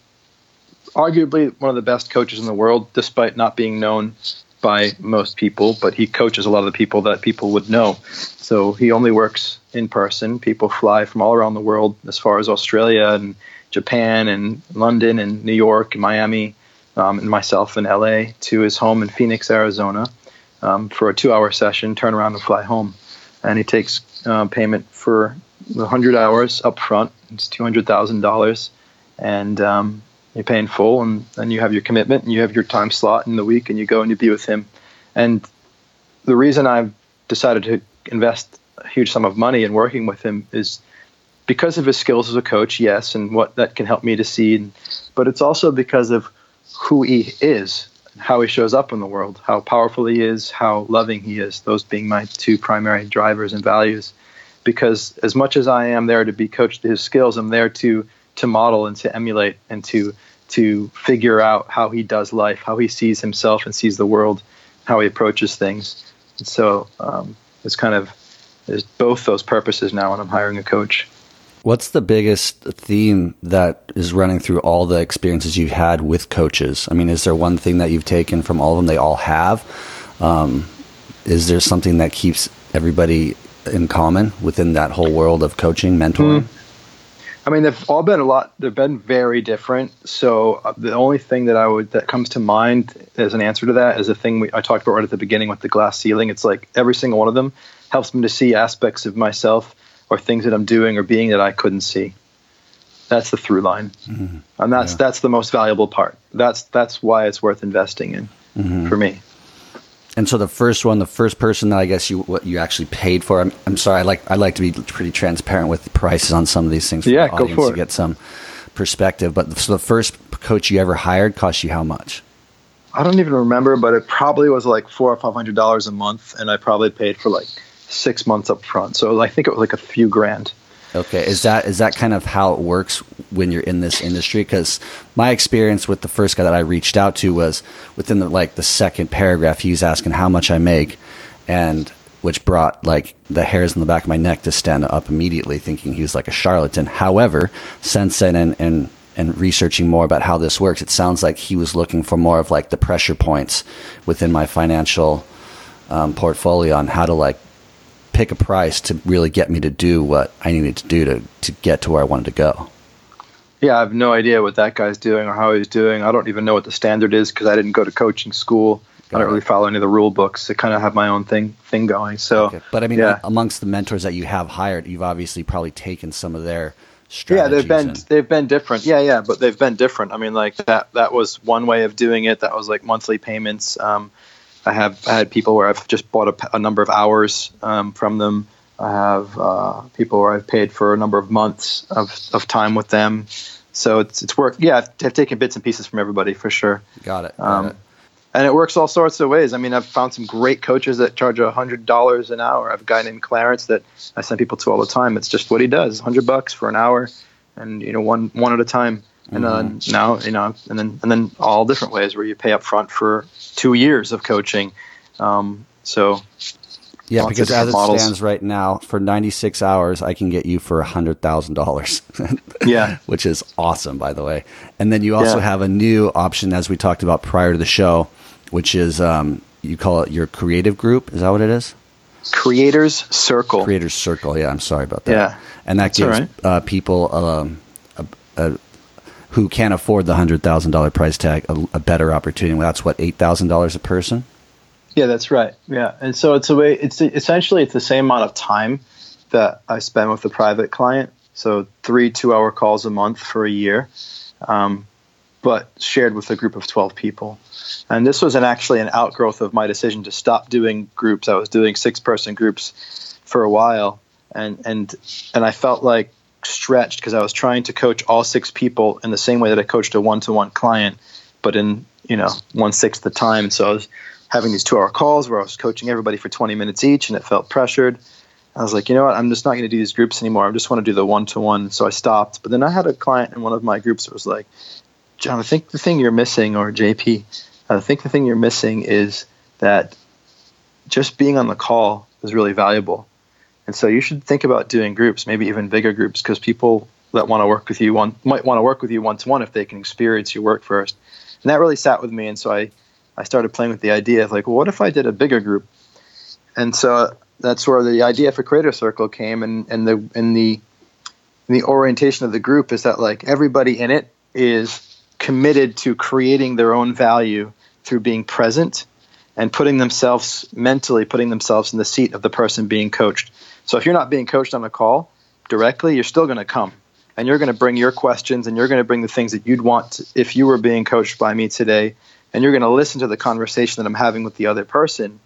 arguably one of the best coaches in the world, despite not being known by most people. But he coaches a lot of the people that people would know. So he only works in person. People fly from all around the world, as far as Australia and Japan and London and New York and Miami, um, and myself in LA to his home in Phoenix, Arizona, um, for a two-hour session. Turn around and fly home, and he takes uh, payment for 100 hours up front. It's $200,000, and um, you pay in full, and then you have your commitment, and you have your time slot in the week, and you go and you be with him. And the reason I've decided to invest a huge sum of money in working with him is because of his skills as a coach, yes, and what that can help me to see, but it's also because of who he is, how he shows up in the world, how powerful he is, how loving he is, those being my two primary drivers and values. Because as much as I am there to be coached to his skills, I'm there to to model and to emulate and to to figure out how he does life, how he sees himself and sees the world, how he approaches things. And so um, it's kind of there's both those purposes now when I'm hiring a coach. What's the biggest theme that is running through all the experiences you've had with coaches? I mean, is there one thing that you've taken from all of them they all have? Um, is there something that keeps everybody in common within that whole world of coaching, mentoring? Mm. I mean, they've all been a lot. They've been very different. So uh, the only thing that I would that comes to mind as an answer to that is a thing we, I talked about right at the beginning with the glass ceiling. It's like every single one of them helps me to see aspects of myself or things that I'm doing or being that I couldn't see. That's the through line, mm-hmm. and that's yeah. that's the most valuable part. That's that's why it's worth investing in mm-hmm. for me. And so the first one, the first person that I guess you what you actually paid for. I'm, I'm sorry, I like I like to be pretty transparent with the prices on some of these things. For yeah, the go for it. To get some perspective. But so the first coach you ever hired cost you how much? I don't even remember, but it probably was like four or five hundred dollars a month, and I probably paid for like six months up front. So I think it was like a few grand. Okay, is that is that kind of how it works when you're in this industry? Because my experience with the first guy that I reached out to was within the like the second paragraph, he was asking how much I make, and which brought like the hairs in the back of my neck to stand up immediately, thinking he was like a charlatan. However, since then and and and researching more about how this works, it sounds like he was looking for more of like the pressure points within my financial um, portfolio on how to like pick a price to really get me to do what I needed to do to, to get to where I wanted to go. Yeah, I have no idea what that guy's doing or how he's doing. I don't even know what the standard is because I didn't go to coaching school. Got I don't it. really follow any of the rule books. I kind of have my own thing thing going. So, okay. but I mean, yeah. amongst the mentors that you have hired, you've obviously probably taken some of their yeah they've been and... they've been different yeah yeah but they've been different i mean like that that was one way of doing it that was like monthly payments um, I have had people where I've just bought a, a number of hours um, from them. I have uh, people where I've paid for a number of months of, of time with them. So it's it's worked. Yeah, I've, I've taken bits and pieces from everybody for sure. Got it. Got um, it. And it works all sorts of ways. I mean, I've found some great coaches that charge a hundred dollars an hour. I've a guy named Clarence that I send people to all the time. It's just what he does: hundred bucks for an hour, and you know, one one at a time and mm-hmm. uh, now you know and then and then all different ways where you pay up front for two years of coaching. Um, so yeah because as it models. stands right now for 96 hours i can get you for $100000 yeah. Which is awesome by the way. And then you also yeah. have a new option as we talked about prior to the show which is um, you call it your creative group. Is that what it is? Creators circle. Creators circle. Yeah i'm sorry about that. Yeah. And that gives right. uh, people um, a, a, who can't afford the hundred thousand dollar price tag a, a, better opportunity. That's what eight thousand dollars a person. Yeah, that's right. Yeah, and so it's a way. It's essentially it's the same amount of time that I spend with a private client. So three two-hour calls a month for a year, um, but shared with a group of 12 people. And this was an actually an outgrowth of my decision to stop doing groups. I was doing six-person groups for a while, and and and I felt like stretched because I was trying to coach all six people in the same way that I coached a one-to-one client, but in you know one sixth the time. So I was having these two-hour calls where I was coaching everybody for 20 minutes each, and it felt pressured. I was like, you know what? I'm just not going to do these groups anymore. I just want to do the one-to-one. So I stopped. But then I had a client in one of my groups that was like, John, I think the thing you're missing, or JP, I think the thing you're missing is that just being on the call is really valuable. And so you should think about doing groups, maybe even bigger groups, because people that want to work with you one, might want to work with you one to one if they can experience your work first. And that really sat with me. And so I, I started playing with the idea of like, well, what if I did a bigger group? And so that's where the idea for Creator Circle came. And, and the, and the, the orientation of the group is that like everybody in it is committed to creating their own value through being present and putting themselves mentally putting themselves in the seat of the person being coached. So if you're not being coached on a call directly, you're still going to come and you're going to bring your questions and you're going to bring the things that you'd want to, if you were being coached by me today and you're going to listen to the conversation that I'm having with the other person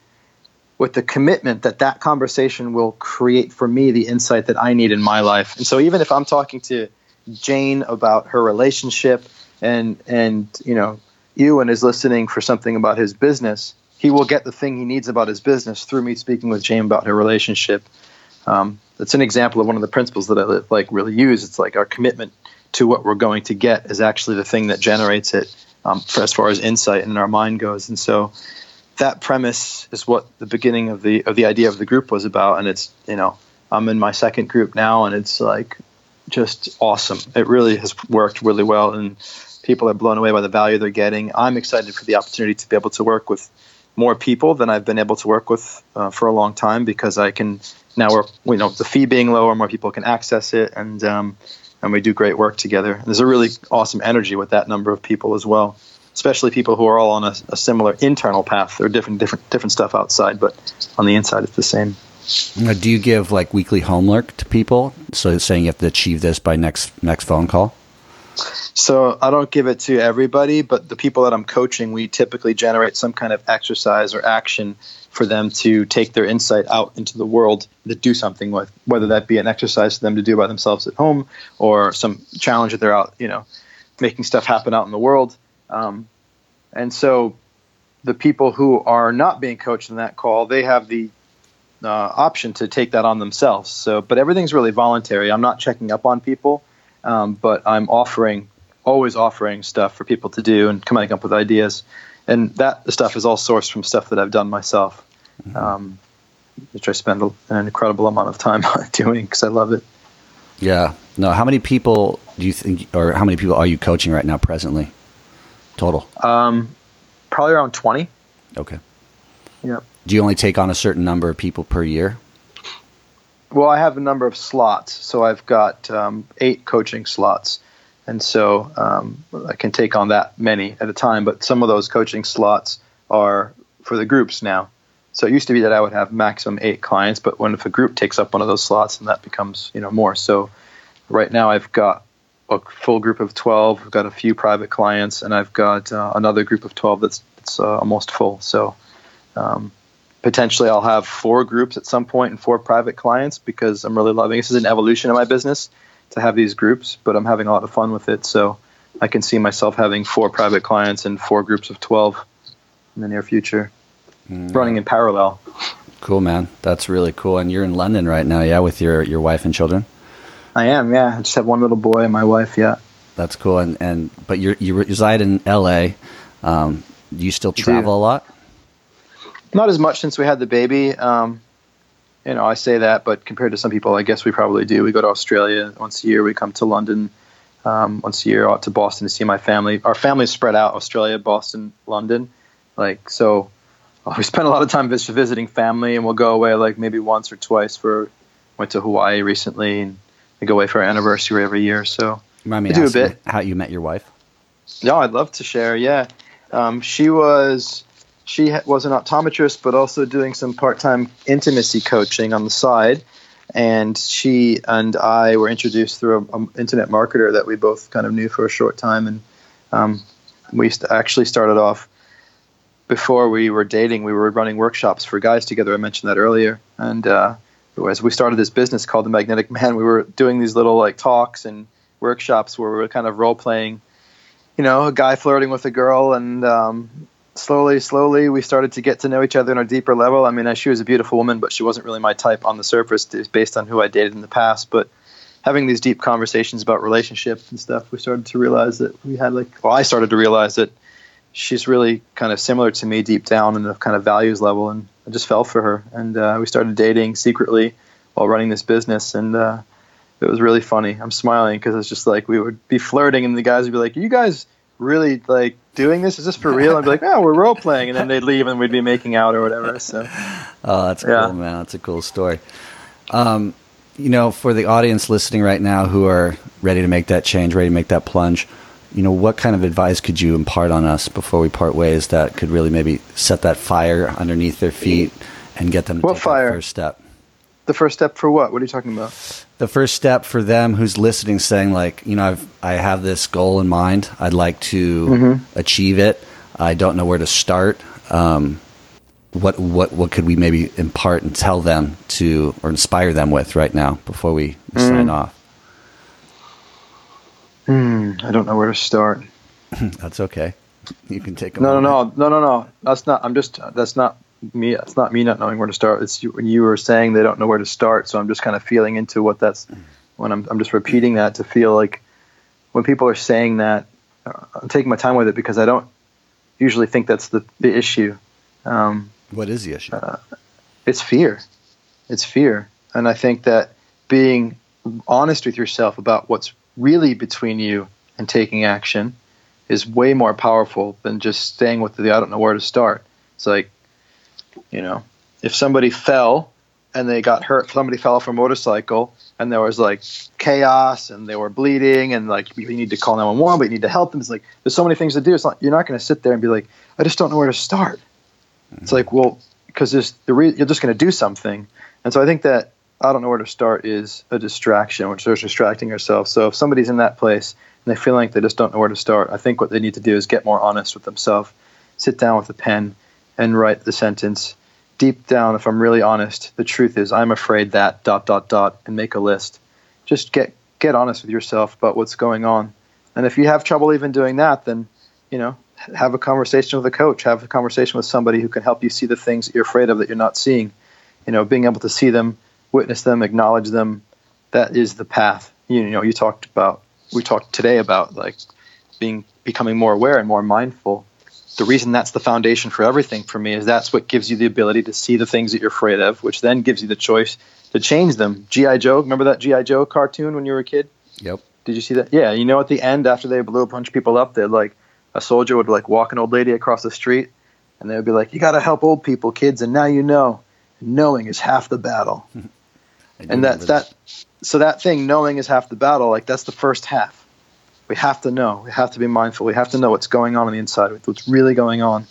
with the commitment that that conversation will create for me the insight that I need in my life. And so even if I'm talking to Jane about her relationship and and you know Ewan is listening for something about his business, he will get the thing he needs about his business through me speaking with Jane about her relationship. Um, it's an example of one of the principles that I like really use. It's like our commitment to what we're going to get is actually the thing that generates it um, for as far as insight in our mind goes. And so that premise is what the beginning of the of the idea of the group was about. And it's you know I'm in my second group now, and it's like just awesome. It really has worked really well, and people are blown away by the value they're getting. I'm excited for the opportunity to be able to work with more people than I've been able to work with uh, for a long time because I can now we're you know the fee being lower, more people can access it, and um, and we do great work together. And there's a really awesome energy with that number of people as well, especially people who are all on a, a similar internal path. They're different different different stuff outside, but on the inside it's the same. Now, do you give like weekly homework to people? So saying you have to achieve this by next next phone call. So I don't give it to everybody, but the people that I'm coaching, we typically generate some kind of exercise or action for them to take their insight out into the world to do something with, whether that be an exercise for them to do by themselves at home or some challenge that they're out, you know, making stuff happen out in the world. Um, and so the people who are not being coached in that call, they have the uh, option to take that on themselves. So, but everything's really voluntary. I'm not checking up on people, um, but I'm offering, always offering stuff for people to do and coming up with ideas and that stuff is all sourced from stuff that I've done myself, mm-hmm. um, which I spend an incredible amount of time doing because I love it. Yeah. No. How many people do you think, or how many people are you coaching right now presently? Total. Um, probably around twenty. Okay. Yeah. Do you only take on a certain number of people per year? Well, I have a number of slots, so I've got um, eight coaching slots and so um, I can take on that many at a time. But some of those coaching slots are for the groups now. So it used to be that I would have maximum eight clients, but when if a group takes up one of those slots, and that becomes you know more. So right now I've got a full group of twelve. I've got a few private clients, and I've got uh, another group of twelve that's that's uh, almost full. So um, potentially I'll have four groups at some point and four private clients because I'm really loving. This is an evolution of my business to have these groups, but I'm having a lot of fun with it. So I can see myself having four private clients and four groups of 12 in the near future, mm. running in parallel. Cool, man. That's really cool. And you're in London right now, yeah, with your, your wife and children? I am, yeah. I just have one little boy and my wife, yeah. That's cool. And, and but you you reside in LA. Um, do you still travel a lot? Not as much since we had the baby. Um, you know, I say that, but compared to some people, I guess we probably do. We go to Australia once a year. We come to London um, once a year, out to Boston to see my family. Our family's spread out: Australia, Boston, London. Like so, uh, we spend a lot of time vis- visiting family, and we'll go away like maybe once or twice. For went to Hawaii recently, and we go away for our anniversary every year. So Remind me do a bit. How you met your wife? No, I'd love to share. Yeah, um, she was she was an optometrist, but also doing some part-time intimacy coaching on the side. and she and I were introduced through an internet marketer that we both kind of knew for a short time, and um, we actually started off before we were dating. We were running workshops for guys together. I mentioned that earlier, and uh, as we started this business called the Magnetic Man, we were doing these little like talks and workshops where we were kind of role playing, you know, a guy flirting with a girl, and um, slowly, slowly, we started to get to know each other on a deeper level. I mean, she was a beautiful woman, but she wasn't really my type on the surface, based on who I dated in the past. But having these deep conversations about relationships and stuff, we started to realize that we had like, well, I started to realize that she's really kind of similar to me deep down in the kind of values level, and I just fell for her. And uh, we started dating secretly while running this business, and uh, it was really funny. I'm smiling because it's just like we would be flirting, and the guys would be like, "You guys." Really like doing this? Is this for real? I'd be like, oh, we're role playing, and then they'd leave and we'd be making out or whatever. So, oh, that's yeah. cool, man. That's a cool story. Um, you know, for the audience listening right now who are ready to make that change, ready to make that plunge, you know, what kind of advice could you impart on us before we part ways that could really maybe set that fire underneath their feet and get them to what take fire? that first step? The first step for what? What are you talking about? The first step for them who's listening, saying like, you know, I've I have this goal in mind. I'd like to mm-hmm. achieve it. I don't know where to start. Um, what what what could we maybe impart and tell them to or inspire them with right now before we mm. sign off? Mm, I don't know where to start. that's okay. You can take a no, no, no, no, no, no. That's not. I'm just. That's not me. It's not me not knowing where to start. It's you, when you were saying they don't know where to start. So I'm just kind of feeling into what that's. When I'm, I'm just repeating that to feel like when people are saying that, uh, I'm taking my time with it because I don't usually think that's the the issue. Um, what is the issue? Uh, it's fear. It's fear, and I think that being honest with yourself about what's really between you and taking action is way more powerful than just staying with the I don't know where to start. It's like, you know, if somebody fell and they got hurt, somebody fell off a motorcycle and there was like chaos and they were bleeding and like you need to call 911, but you need to help them. It's like there's so many things to do. It's not you're not going to sit there and be like, I just don't know where to start. Mm-hmm. It's like, well, because there's the re- you're just going to do something. And so I think that I don't know where to start is a distraction, which is distracting ourselves. So if somebody's in that place and they feel like they just don't know where to start, I think what they need to do is get more honest with themselves, sit down with a pen and write the sentence. Deep down, if I'm really honest, the truth is I'm afraid that dot dot dot and make a list. Just get get honest with yourself about what's going on. And if you have trouble even doing that, then you know, have a conversation with a coach, have a conversation with somebody who can help you see the things that you're afraid of that you're not seeing. You know, being able to see them witness them, acknowledge them. That is the path. You know, you talked about we talked today about like being becoming more aware and more mindful. The reason that's the foundation for everything for me is that's what gives you the ability to see the things that you're afraid of, which then gives you the choice to change them. GI Joe, remember that GI Joe cartoon when you were a kid? Yep. Did you see that? Yeah. You know, at the end after they blew a bunch of people up, they'd like a soldier would like walk an old lady across the street, and they would be like, "You got to help old people, kids." And now you know, knowing is half the battle. and that that so that thing knowing is half the battle like that's the first half we have to know we have to be mindful we have to know what's going on on the inside what's really going on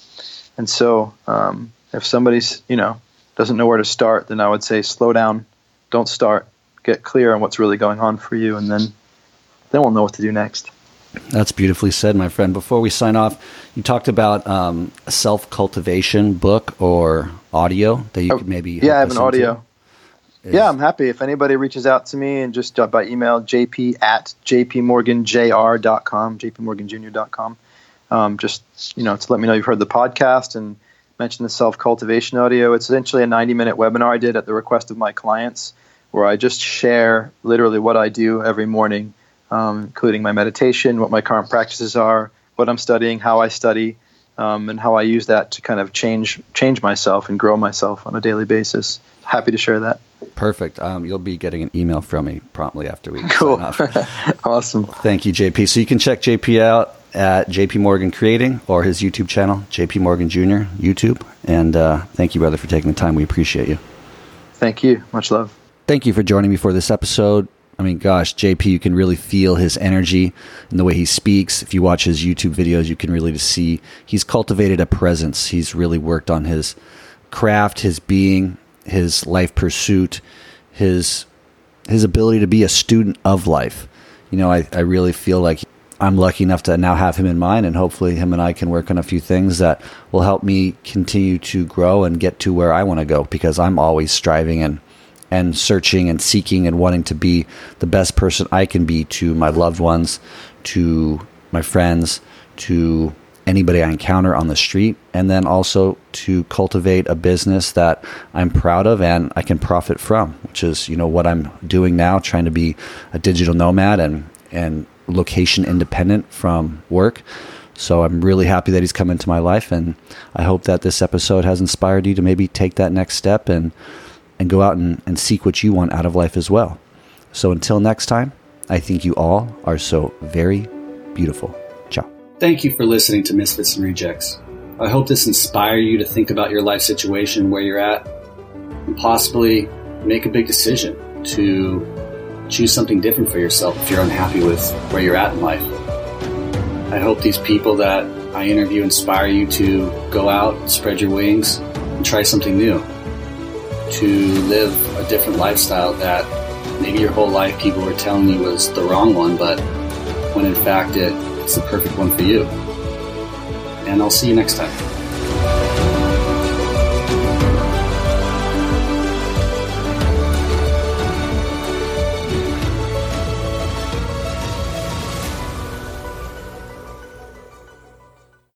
and so um, if somebody's you know doesn't know where to start then i would say slow down don't start get clear on what's really going on for you and then then we'll know what to do next that's beautifully said, my friend. Before we sign off, you talked about um, a self cultivation book or audio that you oh, could maybe. Yeah, I have an audio. Is, yeah, I'm happy. If anybody reaches out to me and just uh, by email, jp at jpmorganjr.com, jpmorganjr.com, um, just, you know, to let me know you've heard the podcast and mention the self-cultivation audio. It's essentially a 90-minute webinar I did at the request of my clients where I just share literally what I do every morning, um, including my meditation, what my current practices are, what I'm studying, how I study, um, and how I use that to kind of change change myself and grow myself on a daily basis. Happy to share that. Perfect. Um, you'll be getting an email from me promptly after we cool. awesome. Thank you, JP. So you can check JP out at JP Morgan Creating or his YouTube channel, JP Morgan Jr. YouTube. And uh, thank you, brother, for taking the time. We appreciate you. Thank you. Much love. Thank you for joining me for this episode. I mean, gosh, JP, you can really feel his energy and the way he speaks. If you watch his YouTube videos, you can really see he's cultivated a presence. He's really worked on his craft, his being, his life pursuit, his his ability to be a student of life. You know, I, I really feel like I'm lucky enough to now have him in mind, and hopefully, him and I can work on a few things that will help me continue to grow and get to where I want to go because I'm always striving and and searching and seeking and wanting to be the best person I can be to my loved ones, to my friends, to anybody I encounter on the street, and then also to cultivate a business that I'm proud of and I can profit from, which is you know what I'm doing now, trying to be a digital nomad and and location independent from work. So I'm really happy that he's come into my life, and I hope that this episode has inspired you to maybe take that next step and and go out and, and seek what you want out of life as well. So until next time, I think you all are so very beautiful. Thank you for listening to Misfits and Rejects. I hope this inspires you to think about your life situation, where you're at, and possibly make a big decision to choose something different for yourself if you're unhappy with where you're at in life. I hope these people that I interview inspire you to go out, spread your wings, and try something new. To live a different lifestyle that maybe your whole life people were telling you was the wrong one, but when in fact it, it's the perfect one for you. And I'll see you next time.